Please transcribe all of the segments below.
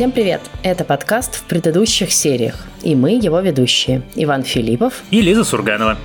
Всем привет! Это подкаст в предыдущих сериях, и мы его ведущие Иван Филиппов и Лиза Сурганова.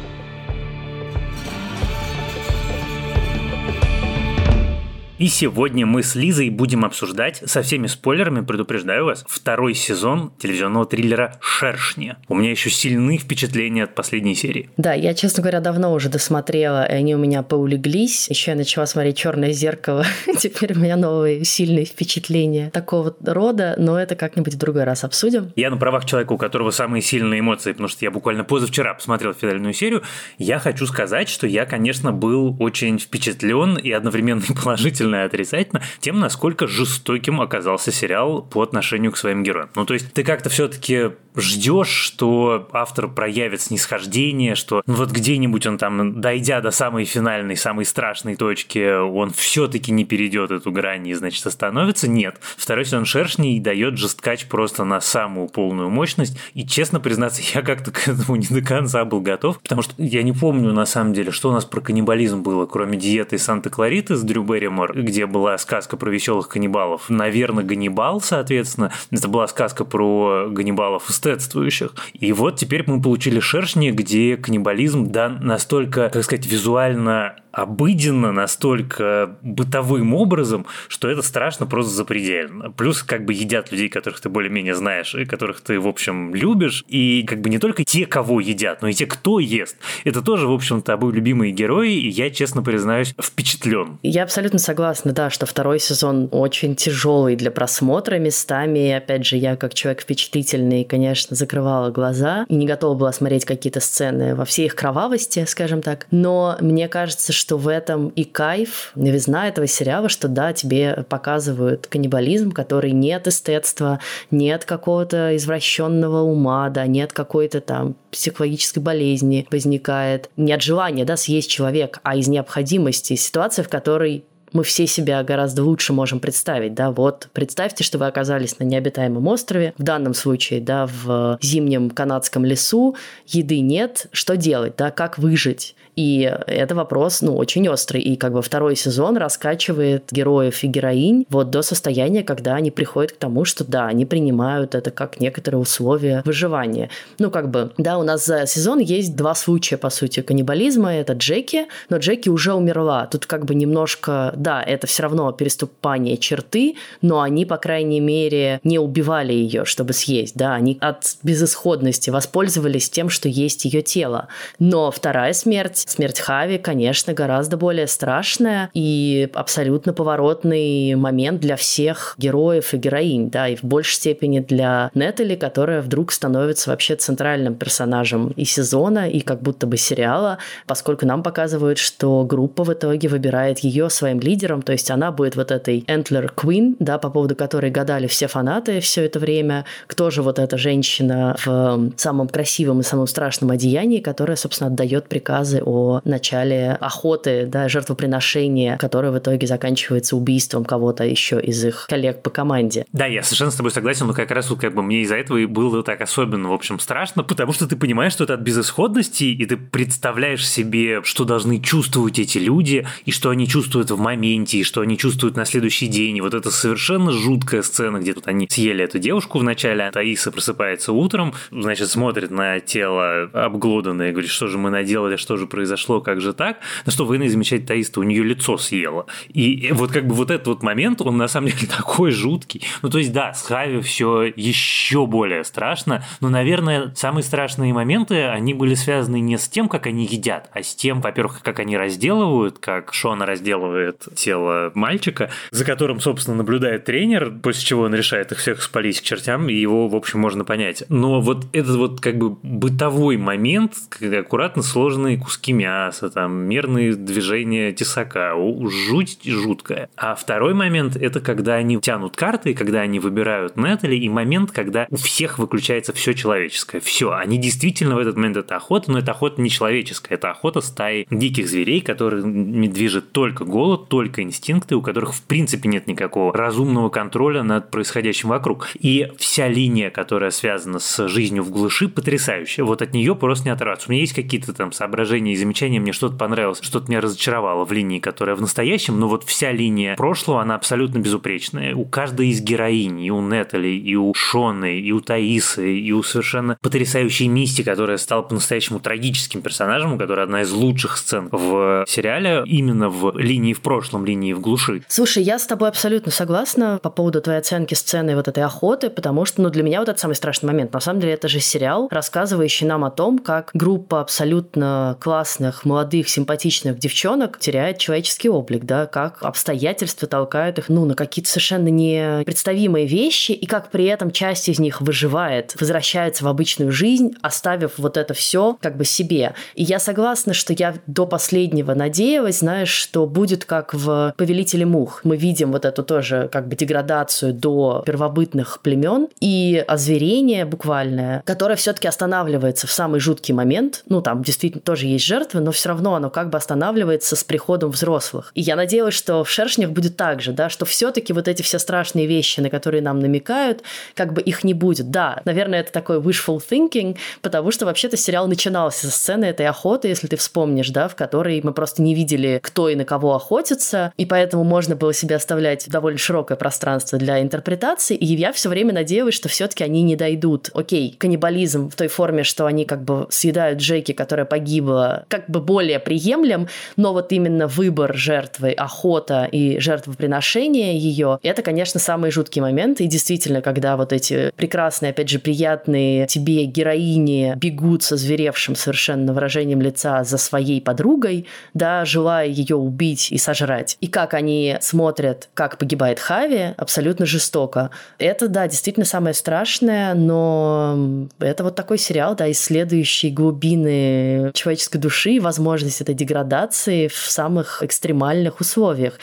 И сегодня мы с Лизой будем обсуждать, со всеми спойлерами, предупреждаю вас, второй сезон телевизионного триллера «Шершни». У меня еще сильные впечатления от последней серии. Да, я, честно говоря, давно уже досмотрела, и они у меня поулеглись. Еще я начала смотреть «Черное зеркало». Теперь у меня новые сильные впечатления такого рода, но это как-нибудь в другой раз обсудим. Я на правах человека, у которого самые сильные эмоции, потому что я буквально позавчера посмотрел финальную серию, я хочу сказать, что я, конечно, был очень впечатлен и одновременно положительно положительно и отрицательно тем, насколько жестоким оказался сериал по отношению к своим героям. Ну, то есть ты как-то все-таки ждешь, что автор проявит снисхождение, что ну, вот где-нибудь он там, дойдя до самой финальной, самой страшной точки, он все-таки не перейдет эту грань и, значит, остановится. Нет. Второй сезон «Шершней» дает жесткач просто на самую полную мощность. И, честно признаться, я как-то к этому не до конца был готов, потому что я не помню, на самом деле, что у нас про каннибализм было, кроме диеты Санта-Клариты с Дрю Берримор, где была сказка про веселых каннибалов. Наверное, Ганнибал, соответственно. Это была сказка про Ганнибалов из эстетствующих. И вот теперь мы получили шершни, где каннибализм, да, настолько, как сказать, визуально обыденно, настолько бытовым образом, что это страшно просто запредельно. Плюс как бы едят людей, которых ты более-менее знаешь, и которых ты, в общем, любишь. И как бы не только те, кого едят, но и те, кто ест. Это тоже, в общем, тобой любимые герои, и я, честно признаюсь, впечатлен. Я абсолютно согласна, да, что второй сезон очень тяжелый для просмотра местами. И, опять же, я как человек впечатлительный, конечно, закрывала глаза и не готова была смотреть какие-то сцены во всей их кровавости, скажем так. Но мне кажется, что в этом и кайф, новизна этого сериала, что да, тебе показывают каннибализм, который нет эстетства, нет какого-то извращенного ума, да, нет какой-то там психологической болезни возникает, нет желания, да, съесть человек, а из необходимости, ситуация, в которой мы все себя гораздо лучше можем представить, да, вот представьте, что вы оказались на необитаемом острове, в данном случае, да, в зимнем канадском лесу, еды нет, что делать, да, как выжить? И это вопрос, ну, очень острый. И как бы второй сезон раскачивает героев и героинь вот до состояния, когда они приходят к тому, что да, они принимают это как некоторые условия выживания. Ну, как бы, да, у нас за сезон есть два случая, по сути, каннибализма. Это Джеки, но Джеки уже умерла. Тут как бы немножко, да, это все равно переступание черты, но они, по крайней мере, не убивали ее, чтобы съесть, да, они от безысходности воспользовались тем, что есть ее тело. Но вторая смерть Смерть Хави, конечно, гораздо более страшная и абсолютно поворотный момент для всех героев и героинь, да, и в большей степени для Нетали, которая вдруг становится вообще центральным персонажем и сезона, и как будто бы сериала, поскольку нам показывают, что группа в итоге выбирает ее своим лидером, то есть она будет вот этой Antler Queen, да, по поводу которой гадали все фанаты все это время, кто же вот эта женщина в самом красивом и самом страшном одеянии, которая, собственно, отдает приказы о о начале охоты, да, жертвоприношения, которое в итоге заканчивается убийством кого-то еще из их коллег по команде. Да, я совершенно с тобой согласен, но как раз вот как бы мне из-за этого и было так особенно, в общем, страшно, потому что ты понимаешь, что это от безысходности, и ты представляешь себе, что должны чувствовать эти люди, и что они чувствуют в моменте, и что они чувствуют на следующий день. И вот это совершенно жуткая сцена, где тут они съели эту девушку вначале, а Таиса просыпается утром, значит, смотрит на тело обглоданное и говорит, что же мы наделали, что же произошло произошло, как же так? На что Вейна замечает Таиста, у нее лицо съело. И вот как бы вот этот вот момент, он на самом деле такой жуткий. Ну, то есть, да, с Хави все еще более страшно, но, наверное, самые страшные моменты, они были связаны не с тем, как они едят, а с тем, во-первых, как они разделывают, как Шона разделывает тело мальчика, за которым, собственно, наблюдает тренер, после чего он решает их всех спалить к чертям, и его, в общем, можно понять. Но вот этот вот как бы бытовой момент, когда аккуратно сложенные куски мяса, там, мерные движения тесака, жуть жуткая. А второй момент – это когда они тянут карты, когда они выбирают Нетали, и момент, когда у всех выключается все человеческое. Все, они действительно в этот момент это охота, но это охота не человеческая, это охота стаи диких зверей, которыми движет только голод, только инстинкты, у которых в принципе нет никакого разумного контроля над происходящим вокруг. И вся линия, которая связана с жизнью в глуши, потрясающая. Вот от нее просто не оторваться. У меня есть какие-то там соображения из замечание, мне что-то понравилось, что-то меня разочаровало в линии, которая в настоящем, но вот вся линия прошлого, она абсолютно безупречная. У каждой из героинь, и у Нетали, и у Шоны, и у Таисы, и у совершенно потрясающей Мисти, которая стала по-настоящему трагическим персонажем, которая одна из лучших сцен в сериале, именно в линии в прошлом, линии в глуши. Слушай, я с тобой абсолютно согласна по поводу твоей оценки сцены вот этой охоты, потому что, ну, для меня вот это самый страшный момент. На самом деле, это же сериал, рассказывающий нам о том, как группа абсолютно классных, молодых, симпатичных девчонок теряет человеческий облик, да, как обстоятельства толкают их, ну, на какие-то совершенно непредставимые вещи, и как при этом часть из них выживает, возвращается в обычную жизнь, оставив вот это все как бы себе. И я согласна, что я до последнего надеялась, знаешь, что будет как в «Повелителе мух». Мы видим вот эту тоже как бы деградацию до первобытных племен и озверение буквальное, которое все-таки останавливается в самый жуткий момент. Ну, там действительно тоже есть жертвы, но все равно оно как бы останавливается с приходом взрослых. И я надеялась, что в «Шершнях» будет так же, да, что все-таки вот эти все страшные вещи, на которые нам намекают, как бы их не будет. Да, наверное, это такой wishful thinking, потому что вообще-то сериал начинался со сцены этой охоты, если ты вспомнишь, да, в которой мы просто не видели, кто и на кого охотится, и поэтому можно было себе оставлять довольно широкое пространство для интерпретации, и я все время надеялась, что все-таки они не дойдут. Окей, каннибализм в той форме, что они как бы съедают Джеки, которая погибла, как бы более приемлем, но вот именно выбор жертвы, охота и жертвоприношение ее, это, конечно, самый жуткий момент, и действительно, когда вот эти прекрасные, опять же, приятные тебе героини бегут со зверевшим совершенно выражением лица за своей подругой, да, желая ее убить и сожрать. И как они смотрят, как погибает Хави, абсолютно жестоко. Это, да, действительно самое страшное, но это вот такой сериал, да, исследующий глубины человеческой души и возможность этой деградации в самых экстремальных условиях.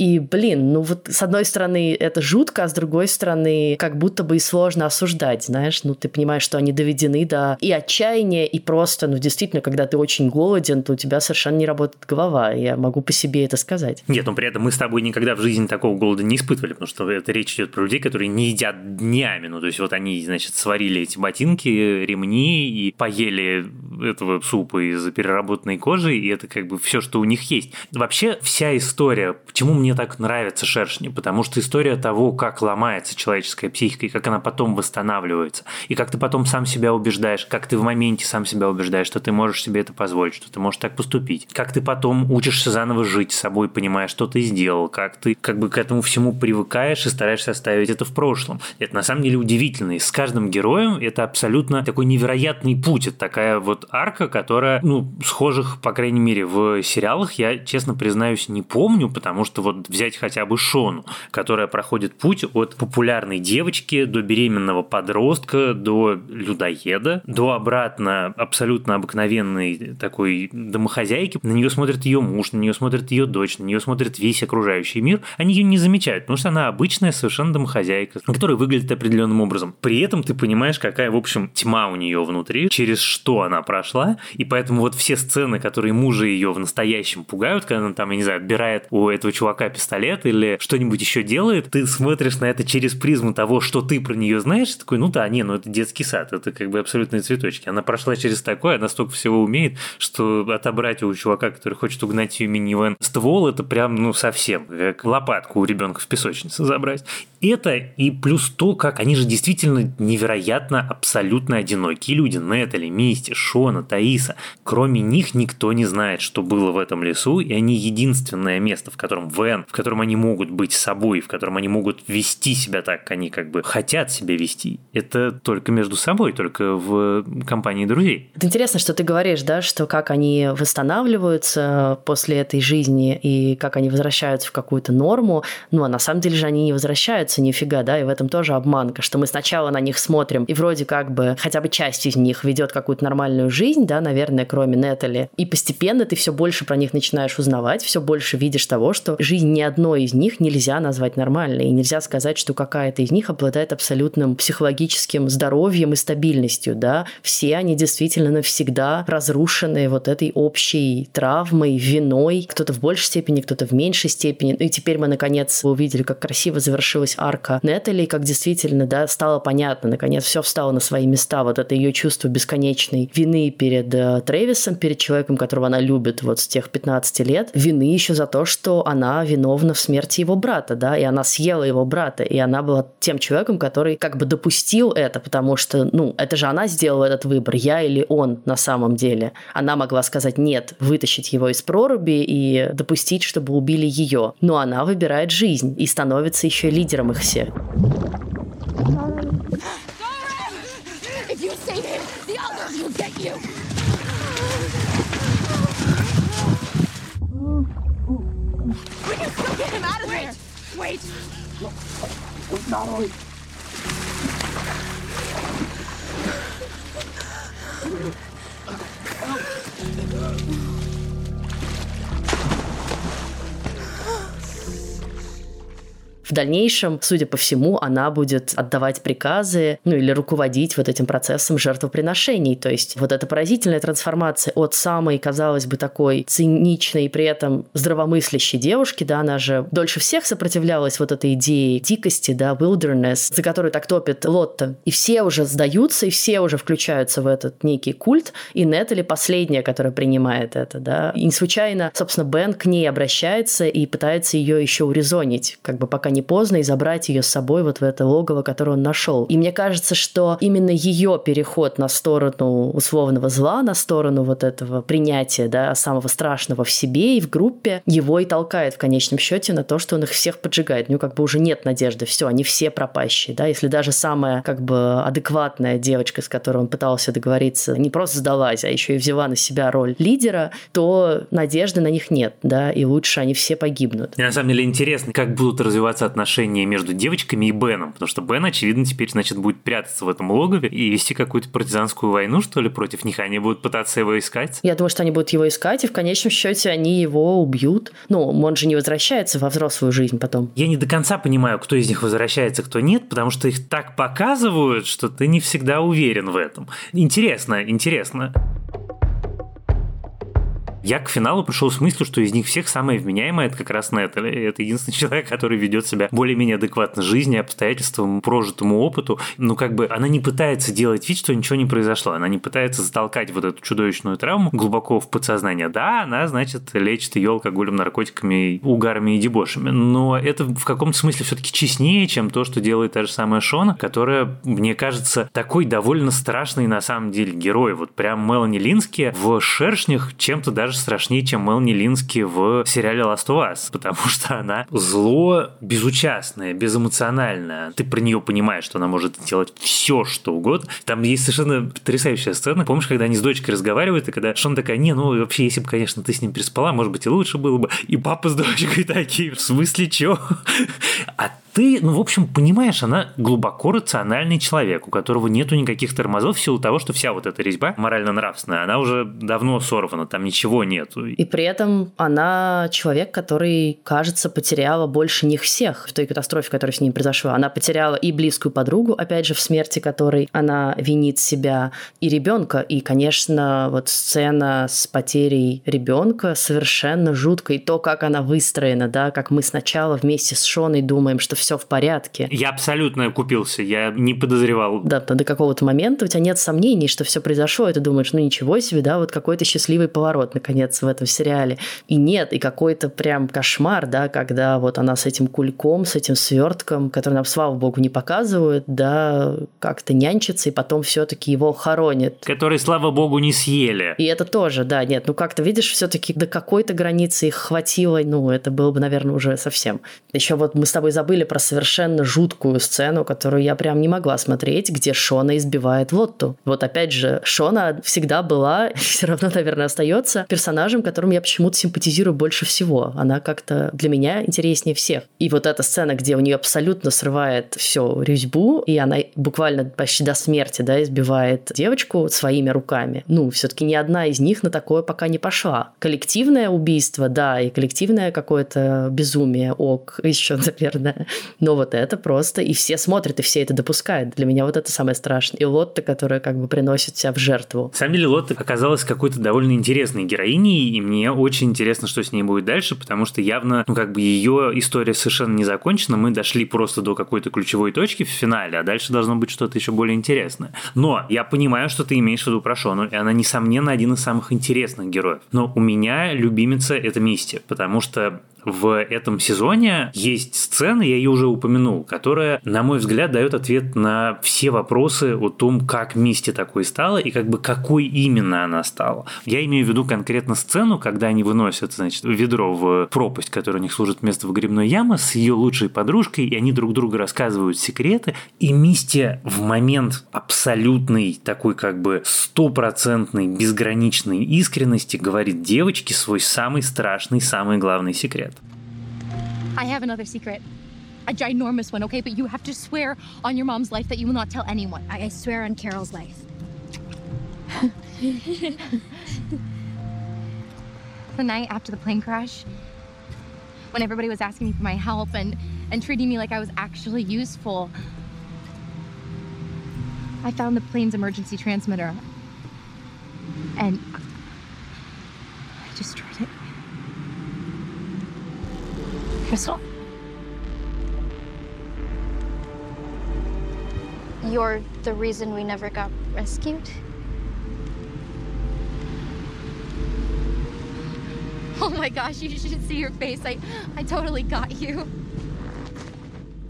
И, блин, ну вот с одной стороны это жутко, а с другой стороны как будто бы и сложно осуждать, знаешь, ну ты понимаешь, что они доведены до и отчаяния, и просто, ну действительно, когда ты очень голоден, то у тебя совершенно не работает голова, я могу по себе это сказать. Нет, но при этом мы с тобой никогда в жизни такого голода не испытывали, потому что это речь идет про людей, которые не едят днями, ну то есть вот они, значит, сварили эти ботинки, ремни и поели этого супа из переработанной кожи, и это как бы все, что у них есть. Вообще вся история, почему мне мне так нравятся шершни, потому что история того, как ломается человеческая психика, и как она потом восстанавливается, и как ты потом сам себя убеждаешь, как ты в моменте сам себя убеждаешь, что ты можешь себе это позволить, что ты можешь так поступить, как ты потом учишься заново жить с собой, понимая, что ты сделал, как ты как бы к этому всему привыкаешь и стараешься оставить это в прошлом. Это на самом деле удивительно, и с каждым героем это абсолютно такой невероятный путь, это такая вот арка, которая, ну, схожих, по крайней мере, в сериалах я, честно признаюсь, не помню, потому что вот взять хотя бы Шону, которая проходит путь от популярной девочки до беременного подростка, до людоеда, до обратно абсолютно обыкновенной такой домохозяйки. На нее смотрит ее муж, на нее смотрит ее дочь, на нее смотрит весь окружающий мир. Они ее не замечают, потому что она обычная совершенно домохозяйка, которая выглядит определенным образом. При этом ты понимаешь, какая, в общем, тьма у нее внутри, через что она прошла, и поэтому вот все сцены, которые мужа ее в настоящем пугают, когда она там, я не знаю, отбирает у этого чувака пистолет или что-нибудь еще делает, ты смотришь на это через призму того, что ты про нее знаешь, такой, ну да, не, ну это детский сад, это как бы абсолютные цветочки. Она прошла через такое, она столько всего умеет, что отобрать у чувака, который хочет угнать ее минивэн, ствол, это прям, ну, совсем, как лопатку у ребенка в песочнице забрать. Это и плюс то, как они же действительно невероятно абсолютно одинокие люди. Нетали, Мисти, Шона, Таиса. Кроме них никто не знает, что было в этом лесу, и они единственное место, в котором Вен в котором они могут быть собой, в котором они могут вести себя так, как они как бы хотят себя вести, это только между собой, только в компании друзей. Это интересно, что ты говоришь, да, что как они восстанавливаются после этой жизни и как они возвращаются в какую-то норму. Ну, а на самом деле же они не возвращаются нифига, да, и в этом тоже обманка, что мы сначала на них смотрим, и вроде как бы хотя бы часть из них ведет какую-то нормальную жизнь, да, наверное, кроме Нетали. И постепенно ты все больше про них начинаешь узнавать, все больше видишь того, что жизнь ни одной из них нельзя назвать нормальной. И нельзя сказать, что какая-то из них обладает абсолютным психологическим здоровьем и стабильностью. Да? Все они действительно навсегда разрушены вот этой общей травмой, виной. Кто-то в большей степени, кто-то в меньшей степени. Ну и теперь мы, наконец, увидели, как красиво завершилась арка Нетали, как действительно да, стало понятно, наконец, все встало на свои места. Вот это ее чувство бесконечной вины перед э, Трэвисом, перед человеком, которого она любит вот с тех 15 лет, вины еще за то, что она виновна в смерти его брата, да, и она съела его брата, и она была тем человеком, который как бы допустил это, потому что, ну, это же она сделала этот выбор, я или он на самом деле. Она могла сказать нет, вытащить его из проруби и допустить, чтобы убили ее. Но она выбирает жизнь и становится еще лидером их всех. chết Ôi đó rồi Oh. В дальнейшем, судя по всему, она будет отдавать приказы, ну или руководить вот этим процессом жертвоприношений. То есть вот эта поразительная трансформация от самой, казалось бы, такой циничной и при этом здравомыслящей девушки, да, она же дольше всех сопротивлялась вот этой идее дикости, да, wilderness, за которую так топит Лотта. И все уже сдаются, и все уже включаются в этот некий культ, и Нетали последняя, которая принимает это, да. И не случайно, собственно, Бен к ней обращается и пытается ее еще урезонить, как бы пока не не поздно и забрать ее с собой вот в это логово, которое он нашел. И мне кажется, что именно ее переход на сторону условного зла, на сторону вот этого принятия, да, самого страшного в себе и в группе, его и толкает в конечном счете на то, что он их всех поджигает. Ну, как бы уже нет надежды, все, они все пропащие, да, если даже самая, как бы, адекватная девочка, с которой он пытался договориться, не просто сдалась, а еще и взяла на себя роль лидера, то надежды на них нет, да, и лучше они все погибнут. Мне на самом деле интересно, как будут развиваться отношения между девочками и Беном, потому что Бен, очевидно, теперь, значит, будет прятаться в этом логове и вести какую-то партизанскую войну, что ли, против них. Они будут пытаться его искать. Я думаю, что они будут его искать, и в конечном счете они его убьют. Ну, он же не возвращается во взрослую жизнь потом. Я не до конца понимаю, кто из них возвращается, кто нет, потому что их так показывают, что ты не всегда уверен в этом. Интересно, интересно. Я к финалу пришел с мыслью, что из них всех самое вменяемое это как раз Нетали. Это единственный человек, который ведет себя более-менее адекватно жизни, обстоятельствам, прожитому опыту. Ну, как бы она не пытается делать вид, что ничего не произошло. Она не пытается затолкать вот эту чудовищную травму глубоко в подсознание. Да, она, значит, лечит ее алкоголем, наркотиками, угарами и дебошами. Но это в каком-то смысле все-таки честнее, чем то, что делает та же самая Шона, которая, мне кажется, такой довольно страшный на самом деле герой. Вот прям Мелани Лински в «Шершнях» чем-то даже даже страшнее, чем Мелни Лински в сериале Last of Us, потому что она зло безучастное, безэмоциональное. Ты про нее понимаешь, что она может делать все, что угодно. Там есть совершенно потрясающая сцена. Помнишь, когда они с дочкой разговаривают, и когда Шон такая, не, ну вообще, если бы, конечно, ты с ним переспала, может быть, и лучше было бы. И папа с дочкой такие, в смысле, чё? А ты, ну, в общем, понимаешь, она глубоко рациональный человек, у которого нету никаких тормозов в силу того, что вся вот эта резьба морально-нравственная, она уже давно сорвана, там ничего нету. И при этом она человек, который, кажется, потеряла больше них всех в той катастрофе, которая с ним произошла. Она потеряла и близкую подругу, опять же, в смерти которой она винит себя, и ребенка. И, конечно, вот сцена с потерей ребенка совершенно жуткая. И то, как она выстроена, да, как мы сначала вместе с Шоной думаем, что все в порядке. Я абсолютно купился, я не подозревал. Да, до какого-то момента у тебя нет сомнений, что все произошло, и ты думаешь, ну ничего себе, да, вот какой-то счастливый поворот, наконец, в этом сериале. И нет, и какой-то прям кошмар, да, когда вот она с этим кульком, с этим свертком, который нам, слава богу, не показывают, да, как-то нянчится, и потом все-таки его хоронит. Который, слава богу, не съели. И это тоже, да, нет, ну как-то видишь, все-таки до какой-то границы их хватило, ну это было бы, наверное, уже совсем. Еще вот мы с тобой забыли про совершенно жуткую сцену, которую я прям не могла смотреть, где Шона избивает Лотту. Вот опять же, Шона всегда была, и все равно, наверное, остается персонажем, которым я почему-то симпатизирую больше всего. Она как-то для меня интереснее всех. И вот эта сцена, где у нее абсолютно срывает все резьбу, и она буквально почти до смерти, да, избивает девочку своими руками. Ну, все-таки ни одна из них на такое пока не пошла. Коллективное убийство, да, и коллективное какое-то безумие, ок, еще, наверное. Но вот это просто, и все смотрят, и все это допускают. Для меня вот это самое страшное. И Лотта, которая как бы приносит себя в жертву. На самом деле Лотта оказалась какой-то довольно интересной героиней, и мне очень интересно, что с ней будет дальше, потому что явно, ну, как бы ее история совершенно не закончена, мы дошли просто до какой-то ключевой точки в финале, а дальше должно быть что-то еще более интересное. Но я понимаю, что ты имеешь в виду про Шону, и она, несомненно, один из самых интересных героев. Но у меня любимица это Мисти, потому что в этом сезоне есть сцена, я ее уже упомянул, которая, на мой взгляд, дает ответ на все вопросы о том, как Мисти такой стала и как бы какой именно она стала. Я имею в виду конкретно сцену, когда они выносят, значит, ведро в пропасть, которая у них служит вместо выгребной ямы, с ее лучшей подружкой, и они друг другу рассказывают секреты, и Мисти в момент абсолютной такой как бы стопроцентной безграничной искренности говорит девочке свой самый страшный, самый главный секрет. I have another secret. A ginormous one, okay? But you have to swear on your mom's life that you will not tell anyone. I, I swear on Carol's life. the night after the plane crash, when everybody was asking me for my help and, and treating me like I was actually useful, I found the plane's emergency transmitter. And Crystal? You're the reason we never got rescued? Oh my gosh, you should see your face. I, I totally got you.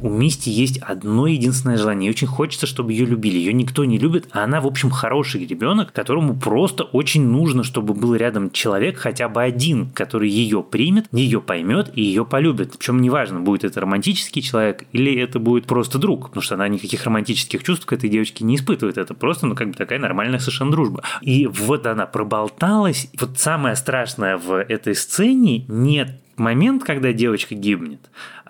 У Мисти есть одно единственное желание. Ей очень хочется, чтобы ее любили. Ее никто не любит, а она, в общем, хороший ребенок, которому просто очень нужно, чтобы был рядом человек, хотя бы один, который ее примет, ее поймет и ее полюбит. Причем неважно, будет это романтический человек или это будет просто друг, потому что она никаких романтических чувств к этой девочке не испытывает. Это просто, ну, как бы такая нормальная совершенно дружба. И вот она проболталась. Вот самое страшное в этой сцене нет момент, когда девочка гибнет,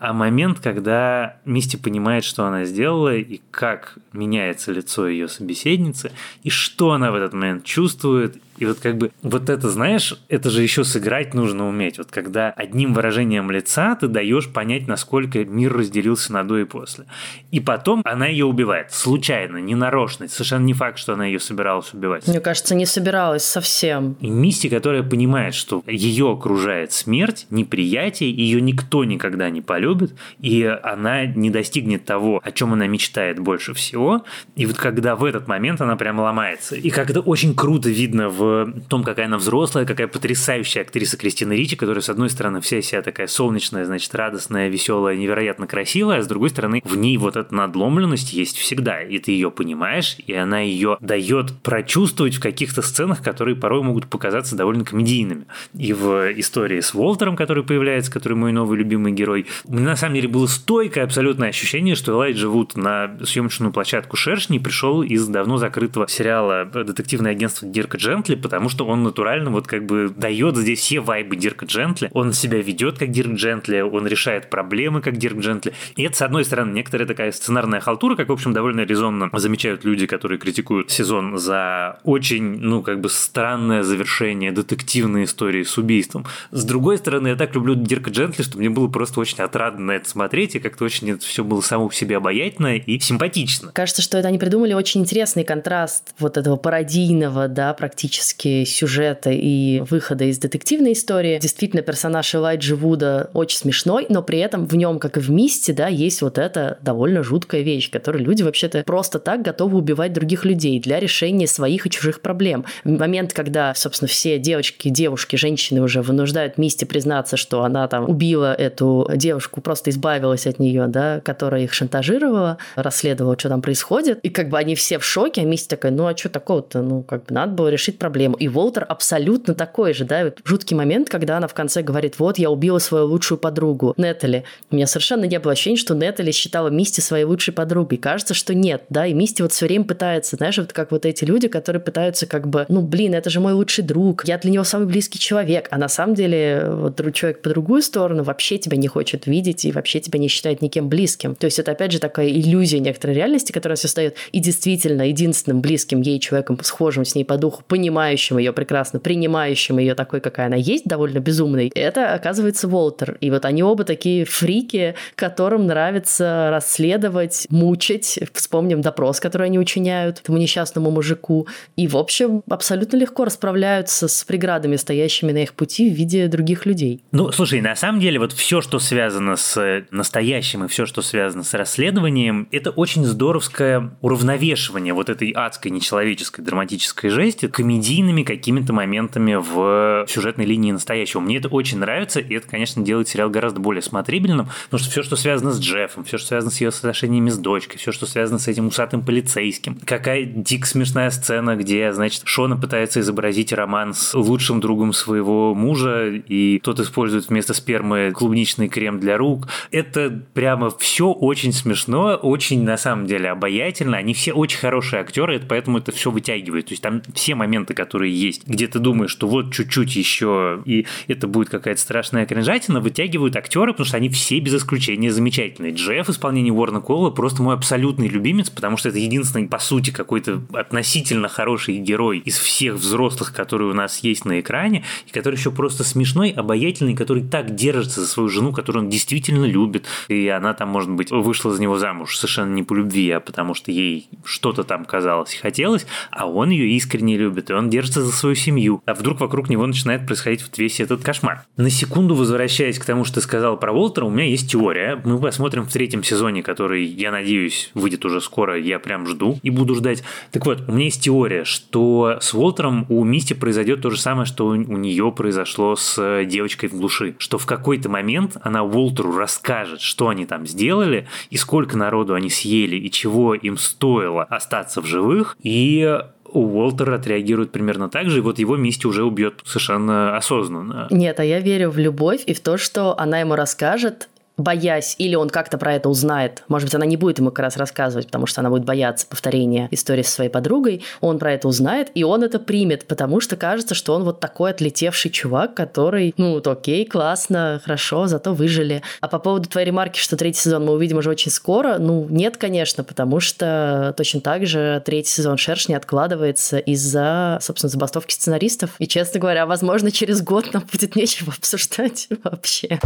а момент, когда Мисти понимает, что она сделала, и как меняется лицо ее собеседницы, и что она в этот момент чувствует, и вот как бы вот это, знаешь, это же еще сыграть нужно уметь. Вот когда одним выражением лица ты даешь понять, насколько мир разделился на до и после. И потом она ее убивает. Случайно, не нарочно. Совершенно не факт, что она ее собиралась убивать. Мне кажется, не собиралась совсем. И Мисти, которая понимает, что ее окружает смерть, неприятие, ее никто никогда не полюбит, и она не достигнет того, о чем она мечтает больше всего. И вот когда в этот момент она прям ломается. И как это очень круто видно в том, какая она взрослая, какая потрясающая актриса Кристина Ричи, которая, с одной стороны, вся себя такая солнечная, значит, радостная, веселая, невероятно красивая, а с другой стороны, в ней вот эта надломленность есть всегда, и ты ее понимаешь, и она ее дает прочувствовать в каких-то сценах, которые порой могут показаться довольно комедийными. И в истории с Волтером, который появляется, который мой новый любимый герой, на самом деле было стойкое абсолютное ощущение, что Элайджа Вуд на съемочную площадку «Шершни» пришел из давно закрытого сериала «Детективное агентство Дирка Джентли», потому что он натурально вот как бы дает здесь все вайбы Дирка Джентли. Он себя ведет как Дирк Джентли, он решает проблемы как Дирк Джентли. И это, с одной стороны, некоторая такая сценарная халтура, как, в общем, довольно резонно замечают люди, которые критикуют сезон за очень, ну, как бы странное завершение детективной истории с убийством. С другой стороны, я так люблю Дирка Джентли, что мне было просто очень отрадно на это смотреть, и как-то очень это все было само по себе обаятельно и симпатично. Кажется, что это они придумали очень интересный контраст вот этого пародийного, да, практически сюжета и выхода из детективной истории. Действительно, персонаж Элайджи Вуда очень смешной, но при этом в нем, как и в Мисте, да, есть вот эта довольно жуткая вещь, которую люди вообще-то просто так готовы убивать других людей для решения своих и чужих проблем. В момент, когда, собственно, все девочки, девушки, женщины уже вынуждают Мисти признаться, что она там убила эту девушку девушку просто избавилась от нее, да, которая их шантажировала, расследовала, что там происходит. И как бы они все в шоке, а Мисти такая, ну а что такого-то? Ну, как бы надо было решить проблему. И Волтер абсолютно такой же, да, вот жуткий момент, когда она в конце говорит, вот, я убила свою лучшую подругу, Нетали. У меня совершенно не было ощущения, что Нетали считала Мисти своей лучшей подругой. Кажется, что нет, да, и Мисти вот все время пытается, знаешь, вот как вот эти люди, которые пытаются как бы, ну, блин, это же мой лучший друг, я для него самый близкий человек, а на самом деле вот человек по другую сторону вообще тебя не хочет видеть и вообще тебя не считает никем близким. То есть это опять же такая иллюзия некоторой реальности, которая создает и действительно единственным близким ей человеком, схожим с ней по духу, понимающим ее прекрасно, принимающим ее такой, какая она есть, довольно безумной, это оказывается Волтер. И вот они оба такие фрики, которым нравится расследовать, мучить. Вспомним допрос, который они учиняют этому несчастному мужику. И, в общем, абсолютно легко расправляются с преградами, стоящими на их пути в виде других людей. Ну, слушай, на самом деле вот все, что связано с настоящим и все, что связано с расследованием, это очень здоровское уравновешивание вот этой адской нечеловеческой драматической жести комедийными какими-то моментами в сюжетной линии настоящего. Мне это очень нравится, и это, конечно, делает сериал гораздо более смотрибельным, потому что все, что связано с Джеффом, все, что связано с ее отношениями с дочкой, все, что связано с этим усатым полицейским. Какая дик смешная сцена, где, значит, Шона пытается изобразить роман с лучшим другом своего мужа, и тот использует вместо спермы клубничный крем для рук. Это прямо все очень смешно, очень, на самом деле, обаятельно. Они все очень хорошие актеры, это поэтому это все вытягивает. То есть там все моменты, которые есть, где ты думаешь, что вот чуть-чуть еще, и это будет какая-то страшная кринжатина, вытягивают актеры, потому что они все без исключения замечательные. Джефф в исполнении Уорна Кола просто мой абсолютный любимец, потому что это единственный, по сути, какой-то относительно хороший герой из всех взрослых, которые у нас есть на экране, и который еще просто смешной, обаятельный, который так держится за свою жену, которую он действительно любит, и она там, может быть, вышла за него замуж совершенно не по любви, а потому что ей что-то там казалось, хотелось, а он ее искренне любит, и он держится за свою семью. А вдруг вокруг него начинает происходить вот весь этот кошмар. На секунду возвращаясь к тому, что ты сказал про Волтера, у меня есть теория. Мы посмотрим в третьем сезоне, который, я надеюсь, выйдет уже скоро, я прям жду и буду ждать. Так вот, у меня есть теория, что с Волтером у Мисти произойдет то же самое, что у нее произошло с девочкой в глуши. Что в какой-то момент она Волтеру расскажет, что они там сделали, и сколько народу они съели, и чего им стоило остаться в живых, и Уолтер отреагирует примерно так же, и вот его Мисти уже убьет совершенно осознанно. Нет, а я верю в любовь и в то, что она ему расскажет, боясь, или он как-то про это узнает, может быть, она не будет ему как раз рассказывать, потому что она будет бояться повторения истории со своей подругой, он про это узнает, и он это примет, потому что кажется, что он вот такой отлетевший чувак, который, ну, вот окей, классно, хорошо, зато выжили. А по поводу твоей ремарки, что третий сезон мы увидим уже очень скоро, ну, нет, конечно, потому что точно так же третий сезон «Шершни» откладывается из-за, собственно, забастовки сценаристов. И, честно говоря, возможно, через год нам будет нечего обсуждать вообще.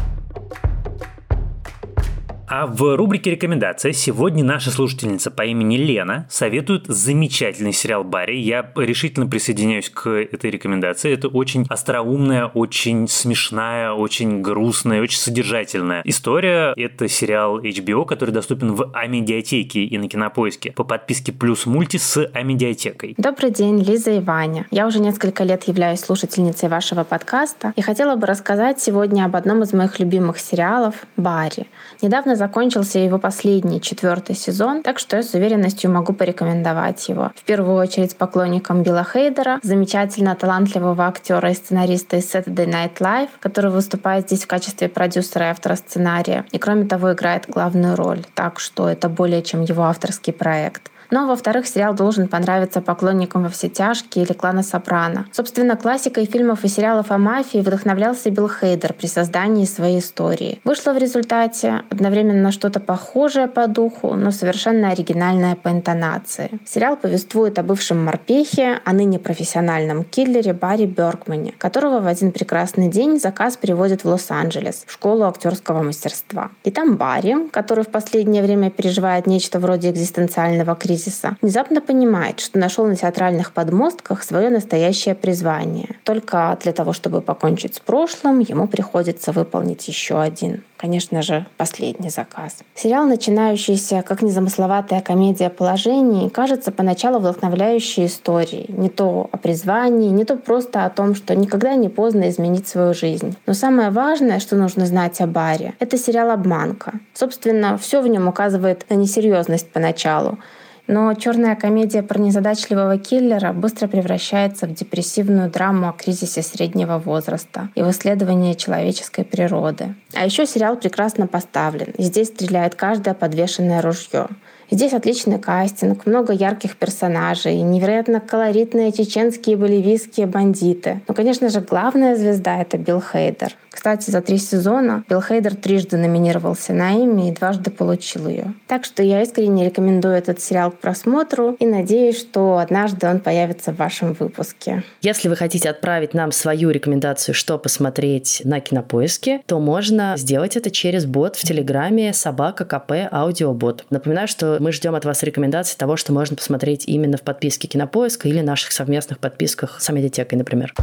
А в рубрике «Рекомендация» сегодня наша слушательница по имени Лена советует замечательный сериал «Барри». Я решительно присоединяюсь к этой рекомендации. Это очень остроумная, очень смешная, очень грустная, очень содержательная история. Это сериал HBO, который доступен в Амедиатеке и на Кинопоиске по подписке «Плюс мульти» с Амедиатекой. Добрый день, Лиза и Ваня. Я уже несколько лет являюсь слушательницей вашего подкаста и хотела бы рассказать сегодня об одном из моих любимых сериалов «Барри». Недавно закончился его последний, четвертый сезон, так что я с уверенностью могу порекомендовать его. В первую очередь поклонникам Билла Хейдера, замечательно талантливого актера и сценариста из Saturday Night Live, который выступает здесь в качестве продюсера и автора сценария. И кроме того играет главную роль, так что это более чем его авторский проект. Ну а во-вторых, сериал должен понравиться поклонникам во все тяжкие или клана Сопрано. Собственно, классикой фильмов и сериалов о мафии вдохновлялся Билл Хейдер при создании своей истории. Вышло в результате одновременно что-то похожее по духу, но совершенно оригинальное по интонации. Сериал повествует о бывшем морпехе, а ныне профессиональном киллере Барри Бергмане, которого в один прекрасный день заказ переводит в Лос-Анджелес, в школу актерского мастерства. И там Барри, который в последнее время переживает нечто вроде экзистенциального кризиса, кризиса, внезапно понимает, что нашел на театральных подмостках свое настоящее призвание. Только для того, чтобы покончить с прошлым, ему приходится выполнить еще один конечно же, последний заказ. Сериал, начинающийся как незамысловатая комедия положений, кажется поначалу вдохновляющей историей. Не то о призвании, не то просто о том, что никогда не поздно изменить свою жизнь. Но самое важное, что нужно знать о Баре, это сериал «Обманка». Собственно, все в нем указывает на несерьезность поначалу. Но черная комедия про незадачливого киллера быстро превращается в депрессивную драму о кризисе среднего возраста и в исследовании человеческой природы. А еще сериал прекрасно поставлен, здесь стреляет каждое подвешенное ружье. Здесь отличный кастинг, много ярких персонажей, невероятно колоритные чеченские боливийские бандиты. Но, конечно же, главная звезда — это Билл Хейдер. Кстати, за три сезона Билл Хейдер трижды номинировался на Эмми и дважды получил ее. Так что я искренне рекомендую этот сериал к просмотру и надеюсь, что однажды он появится в вашем выпуске. Если вы хотите отправить нам свою рекомендацию, что посмотреть на Кинопоиске, то можно сделать это через бот в Телеграме собака КП Аудиобот. Напоминаю, что мы ждем от вас рекомендаций того, что можно посмотреть именно в подписке Кинопоиска или наших совместных подписках с Амедиатекой, например.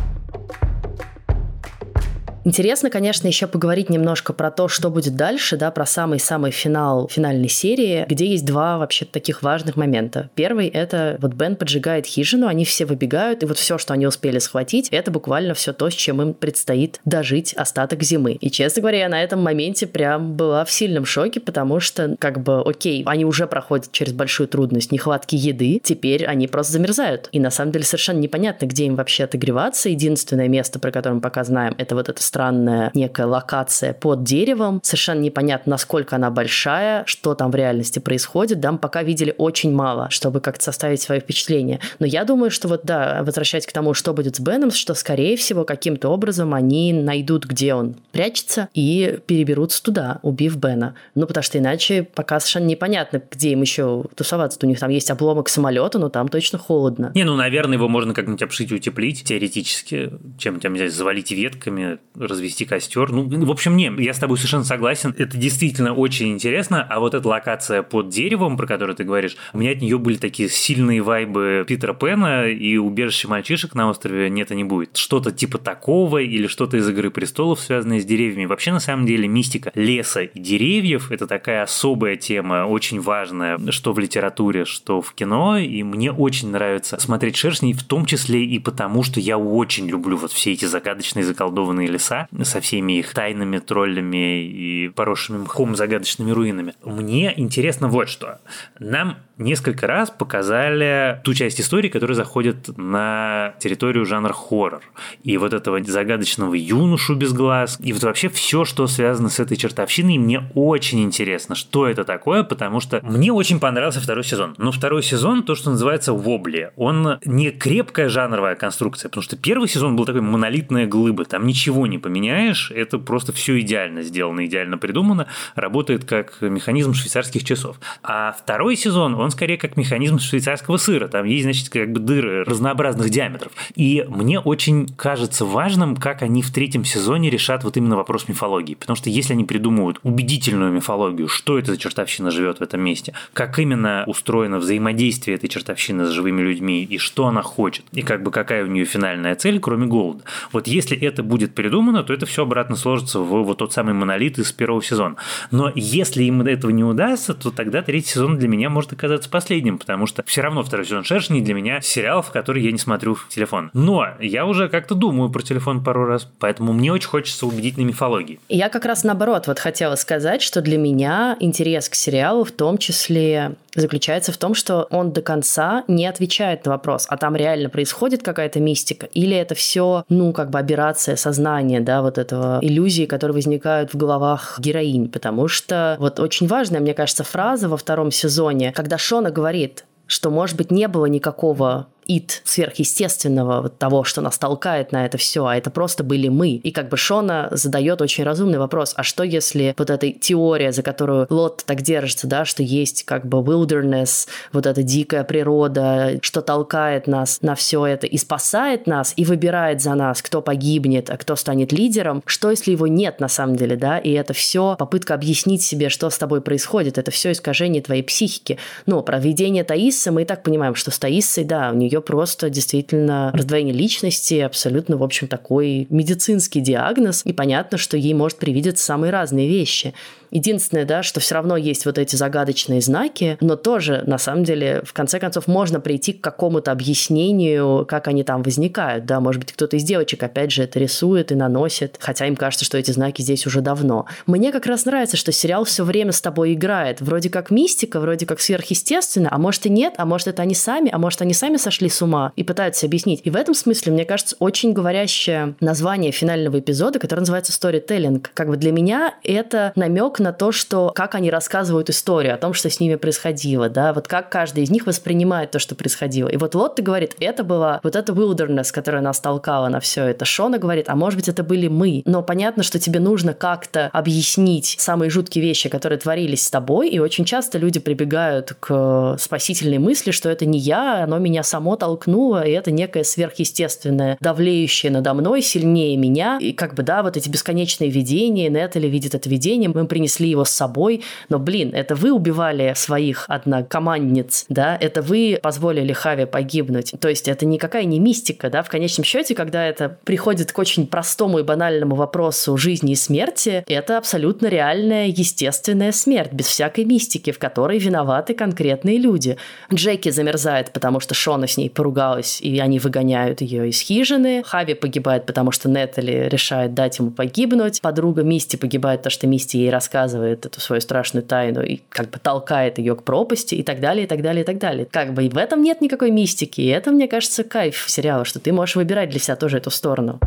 Интересно, конечно, еще поговорить немножко про то, что будет дальше, да, про самый-самый финал финальной серии, где есть два вообще таких важных момента. Первый — это вот Бен поджигает хижину, они все выбегают, и вот все, что они успели схватить, это буквально все то, с чем им предстоит дожить остаток зимы. И, честно говоря, я на этом моменте прям была в сильном шоке, потому что, как бы, окей, они уже проходят через большую трудность нехватки еды, теперь они просто замерзают. И на самом деле совершенно непонятно, где им вообще отогреваться. Единственное место, про которое мы пока знаем, это вот это странная некая локация под деревом. Совершенно непонятно, насколько она большая, что там в реальности происходит. Да, мы пока видели очень мало, чтобы как-то составить свое впечатление. Но я думаю, что вот, да, возвращаясь к тому, что будет с Беном, что, скорее всего, каким-то образом они найдут, где он прячется, и переберутся туда, убив Бена. Ну, потому что иначе пока совершенно непонятно, где им еще тусоваться. У них там есть обломок самолета, но там точно холодно. Не, ну, наверное, его можно как-нибудь обшить и утеплить теоретически, не знаю, завалить ветками, развести костер. Ну, в общем, не, я с тобой совершенно согласен. Это действительно очень интересно. А вот эта локация под деревом, про которую ты говоришь, у меня от нее были такие сильные вайбы Питера Пена и убежище мальчишек на острове нет и не будет. Что-то типа такого или что-то из Игры престолов, связанное с деревьями. Вообще, на самом деле, мистика леса и деревьев – это такая особая тема, очень важная, что в литературе, что в кино. И мне очень нравится смотреть шершней, в том числе и потому, что я очень люблю вот все эти загадочные заколдованные леса леса со всеми их тайными троллями и поросшими мхом загадочными руинами. Мне интересно вот что. Нам несколько раз показали ту часть истории, которая заходит на территорию жанра хоррор. И вот этого загадочного юношу без глаз, и вот вообще все, что связано с этой чертовщиной, мне очень интересно, что это такое, потому что мне очень понравился второй сезон. Но второй сезон, то, что называется вобли, он не крепкая жанровая конструкция, потому что первый сезон был такой монолитная глыба, там ничего не поменяешь, это просто все идеально сделано, идеально придумано, работает как механизм швейцарских часов. А второй сезон, он скорее как механизм швейцарского сыра. Там есть, значит, как бы дыры разнообразных диаметров. И мне очень кажется важным, как они в третьем сезоне решат вот именно вопрос мифологии. Потому что если они придумывают убедительную мифологию, что эта чертовщина живет в этом месте, как именно устроено взаимодействие этой чертовщины с живыми людьми и что она хочет, и как бы какая у нее финальная цель, кроме голода. Вот если это будет придумано, то это все обратно сложится в вот тот самый монолит из первого сезона. Но если им этого не удастся, то тогда третий сезон для меня может оказаться последним, потому что все равно второй сезон Шершни для меня сериал, в который я не смотрю в телефон. Но я уже как-то думаю про телефон пару раз, поэтому мне очень хочется убедительной мифологии. Я как раз наоборот вот хотела сказать, что для меня интерес к сериалу в том числе заключается в том, что он до конца не отвечает на вопрос, а там реально происходит какая-то мистика, или это все, ну, как бы операция сознания, да, вот этого иллюзии, которые возникают в головах героинь, потому что вот очень важная, мне кажется, фраза во втором сезоне, когда Шона говорит, что, может быть, не было никакого ит сверхъестественного, вот того, что нас толкает на это все, а это просто были мы. И как бы Шона задает очень разумный вопрос, а что если вот эта теория, за которую Лот так держится, да, что есть как бы wilderness, вот эта дикая природа, что толкает нас на все это и спасает нас, и выбирает за нас, кто погибнет, а кто станет лидером, что если его нет на самом деле, да, и это все попытка объяснить себе, что с тобой происходит, это все искажение твоей психики. Но про видение Таисы мы и так понимаем, что с Таисой, да, у нее просто действительно раздвоение личности, абсолютно, в общем, такой медицинский диагноз, и понятно, что ей может привидеться самые разные вещи. Единственное, да, что все равно есть вот эти загадочные знаки, но тоже, на самом деле, в конце концов, можно прийти к какому-то объяснению, как они там возникают, да, может быть, кто-то из девочек, опять же, это рисует и наносит, хотя им кажется, что эти знаки здесь уже давно. Мне как раз нравится, что сериал все время с тобой играет, вроде как мистика, вроде как сверхъестественно, а может и нет, а может это они сами, а может они сами сошли с ума и пытаются объяснить. И в этом смысле, мне кажется, очень говорящее название финального эпизода, который называется storytelling. Как бы для меня это намек на то, что как они рассказывают историю о том, что с ними происходило, да, вот как каждый из них воспринимает то, что происходило. И вот Лотта говорит, это была вот эта wilderness, которая нас толкала на все это. Шона говорит, а может быть, это были мы. Но понятно, что тебе нужно как-то объяснить самые жуткие вещи, которые творились с тобой, и очень часто люди прибегают к спасительной мысли, что это не я, оно меня само толкнуло, и это некое сверхъестественное, давлеющее надо мной, сильнее меня. И как бы, да, вот эти бесконечные видения, Нетали видит это видение, мы принесли принесли его с собой, но, блин, это вы убивали своих однокомандниц, да, это вы позволили Хаве погибнуть. То есть это никакая не мистика, да, в конечном счете, когда это приходит к очень простому и банальному вопросу жизни и смерти, это абсолютно реальная, естественная смерть, без всякой мистики, в которой виноваты конкретные люди. Джеки замерзает, потому что Шона с ней поругалась, и они выгоняют ее из хижины. Хави погибает, потому что Нетали решает дать ему погибнуть. Подруга Мисти погибает, потому что Мисти ей рассказывает рассказывает эту свою страшную тайну и как бы толкает ее к пропасти и так далее, и так далее, и так далее. Как бы и в этом нет никакой мистики. И это, мне кажется, кайф сериала, что ты можешь выбирать для себя тоже эту сторону.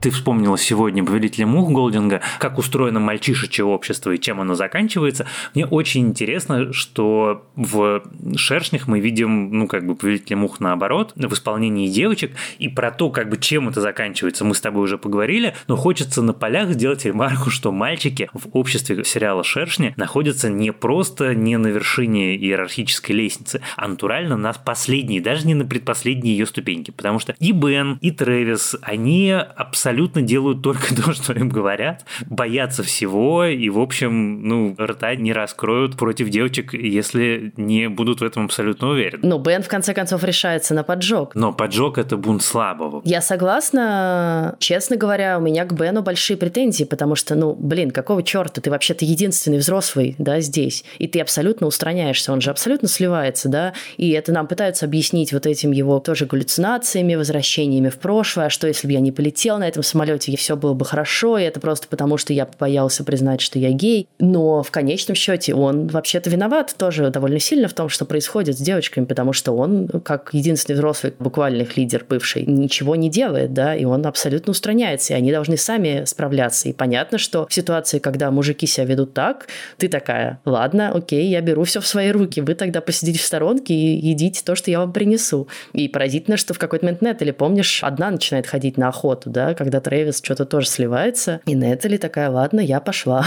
Ты вспомнила сегодня «Повелителя мух» Голдинга, как устроено мальчишечье общество и чем оно заканчивается. Мне очень интересно, что в «Шершнях» мы видим, ну, как бы «Повелителя мух» наоборот, в исполнении девочек, и про то, как бы чем это заканчивается, мы с тобой уже поговорили, но хочется на полях сделать ремарку, что мальчики в обществе сериала «Шершни» находятся не просто не на вершине иерархической лестницы, а натурально на последней, даже не на предпоследней ее ступеньке, потому что и Бен, и Трэвис, они абсолютно абсолютно делают только то, что им говорят, боятся всего и, в общем, ну, рта не раскроют против девочек, если не будут в этом абсолютно уверены. Ну, Бен, в конце концов, решается на поджог. Но поджог – это бунт слабого. Я согласна. Честно говоря, у меня к Бену большие претензии, потому что, ну, блин, какого черта? Ты вообще-то единственный взрослый, да, здесь. И ты абсолютно устраняешься. Он же абсолютно сливается, да. И это нам пытаются объяснить вот этим его тоже галлюцинациями, возвращениями в прошлое. А что, если бы я не полетел на этом этом самолете все было бы хорошо, и это просто потому, что я боялся признать, что я гей. Но в конечном счете он вообще-то виноват тоже довольно сильно в том, что происходит с девочками, потому что он, как единственный взрослый, буквально их лидер бывший, ничего не делает, да, и он абсолютно устраняется, и они должны сами справляться. И понятно, что в ситуации, когда мужики себя ведут так, ты такая, ладно, окей, я беру все в свои руки, вы тогда посидите в сторонке и едите то, что я вам принесу. И поразительно, что в какой-то момент Нетали, помнишь, одна начинает ходить на охоту, да, когда когда Трэвис что-то тоже сливается, и Нетали такая, ладно, я пошла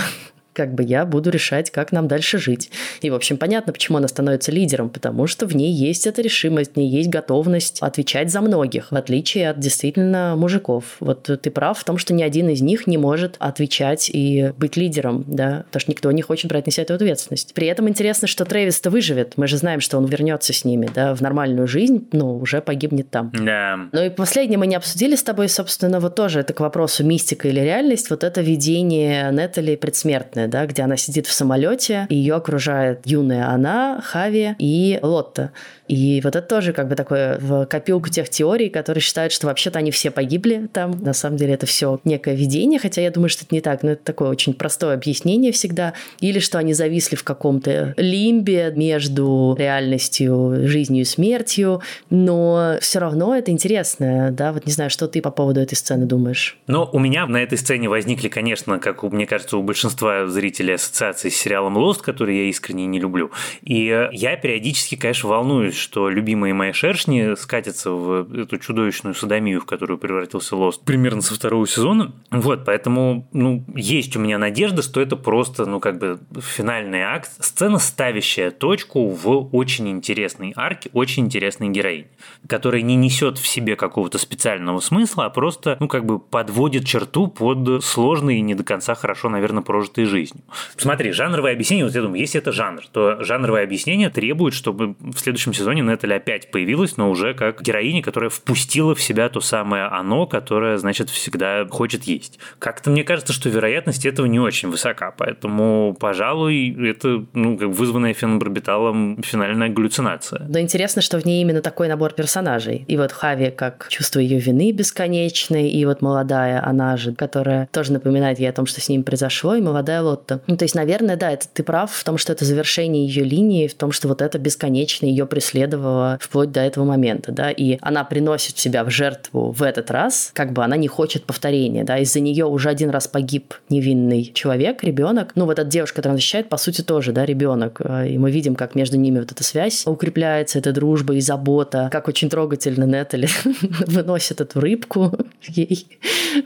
как бы я буду решать, как нам дальше жить. И, в общем, понятно, почему она становится лидером, потому что в ней есть эта решимость, в ней есть готовность отвечать за многих, в отличие от действительно мужиков. Вот ты прав в том, что ни один из них не может отвечать и быть лидером, да, потому что никто не хочет брать на себя эту ответственность. При этом интересно, что Трэвис-то выживет. Мы же знаем, что он вернется с ними, да, в нормальную жизнь, но уже погибнет там. Да. Ну и последнее мы не обсудили с тобой, собственно, вот тоже это к вопросу мистика или реальность, вот это видение Нетали предсмертное сцены, да, где она сидит в самолете, ее окружает юная она, Хави и Лотта. И вот это тоже как бы такое в копилку тех теорий, которые считают, что вообще-то они все погибли там. На самом деле это все некое видение, хотя я думаю, что это не так, но это такое очень простое объяснение всегда. Или что они зависли в каком-то лимбе между реальностью, жизнью и смертью, но все равно это интересно, да, вот не знаю, что ты по поводу этой сцены думаешь? Ну, у меня на этой сцене возникли, конечно, как мне кажется, у большинства зрителей ассоциации с сериалом Lost, который я искренне не люблю. И я периодически, конечно, волнуюсь, что любимые мои шершни скатятся в эту чудовищную садомию, в которую превратился Lost примерно со второго сезона. Вот, поэтому, ну, есть у меня надежда, что это просто, ну, как бы финальный акт, сцена, ставящая точку в очень интересной арке, очень интересной героине, которая не несет в себе какого-то специального смысла, а просто, ну, как бы подводит черту под сложной и не до конца хорошо, наверное, прожитой жизнью. Смотри, жанровое объяснение, вот я думаю, если это жанр, то жанровое объяснение требует, чтобы в следующем сезоне Нетали опять появилась, но уже как героиня, которая впустила в себя то самое оно, которое, значит, всегда хочет есть. Как-то мне кажется, что вероятность этого не очень высока, поэтому, пожалуй, это, ну, как вызванная фенобарбиталом финальная галлюцинация. Но интересно, что в ней именно такой набор персонажей. И вот Хави как чувство ее вины бесконечной, и вот молодая она же, которая тоже напоминает ей о том, что с ним произошло, и молодая Лотта. Ну, то есть, наверное, да, это ты прав в том, что это завершение ее линии, в том, что вот это бесконечно ее преследовало вплоть до этого момента, да, и она приносит себя в жертву в этот раз, как бы она не хочет повторения, да, из-за нее уже один раз погиб невинный человек, ребенок, ну, вот эта девушка, которая защищает, по сути, тоже, да, ребенок, и мы видим, как между ними вот эта связь укрепляется, эта дружба и забота, как очень трогательно Нетали выносит эту рыбку ей,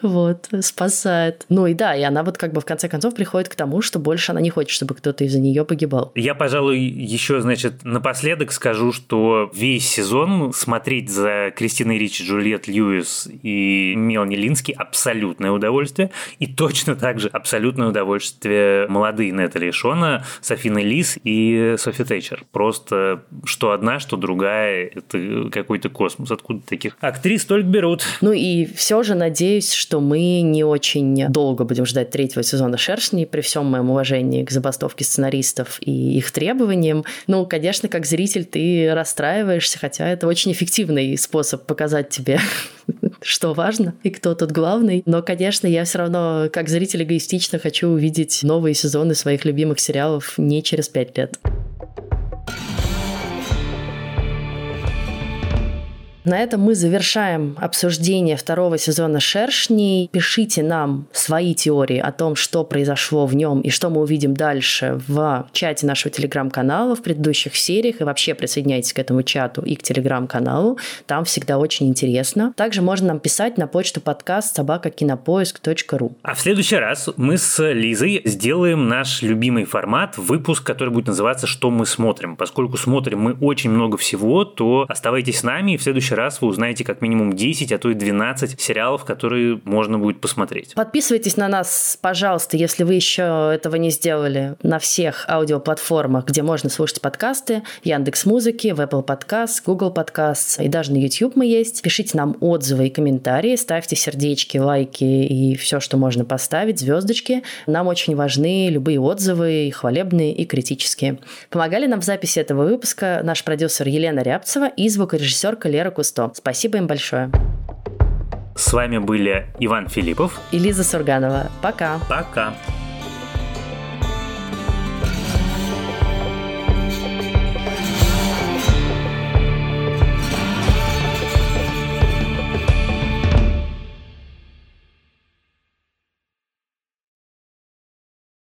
вот, спасает. Ну и да, и она вот как бы в конце концов приходит к тому, что больше она не хочет, чтобы кто-то из-за нее погибал. Я, пожалуй, еще, значит, напоследок скажу, что весь сезон смотреть за Кристиной Ричи, Джульет Льюис и Мелани Лински абсолютное удовольствие. И точно так же абсолютное удовольствие молодые Нетали Шона, Софина Лис и Софи Тейчер. Просто что одна, что другая, это какой-то космос. Откуда таких актрис только берут. Ну и все же надеюсь, что мы не очень долго будем ждать третьего сезона «Шершней», при всем моем уважении к забастовке сценаристов и их требованиям. Ну, конечно, как зритель расстраиваешься, хотя это очень эффективный способ показать тебе, что важно и кто тут главный. Но, конечно, я все равно, как зритель, эгоистично хочу увидеть новые сезоны своих любимых сериалов не через пять лет. На этом мы завершаем обсуждение второго сезона «Шершней». Пишите нам свои теории о том, что произошло в нем и что мы увидим дальше в чате нашего телеграм-канала в предыдущих сериях. И вообще присоединяйтесь к этому чату и к телеграм-каналу. Там всегда очень интересно. Также можно нам писать на почту подкаст собакакинопоиск.ру. А в следующий раз мы с Лизой сделаем наш любимый формат, выпуск, который будет называться «Что мы смотрим?». Поскольку смотрим мы очень много всего, то оставайтесь с нами и в следующий раз вы узнаете как минимум 10, а то и 12 сериалов, которые можно будет посмотреть. Подписывайтесь на нас, пожалуйста, если вы еще этого не сделали, на всех аудиоплатформах, где можно слушать подкасты, Яндекс Музыки, в Apple Podcasts, Google Podcasts и даже на YouTube мы есть. Пишите нам отзывы и комментарии, ставьте сердечки, лайки и все, что можно поставить, звездочки. Нам очень важны любые отзывы, и хвалебные, и критические. Помогали нам в записи этого выпуска наш продюсер Елена Рябцева и звукорежиссерка Лера Кус 100. Спасибо им большое. С вами были Иван Филиппов и Лиза Сурганова. Пока. Пока.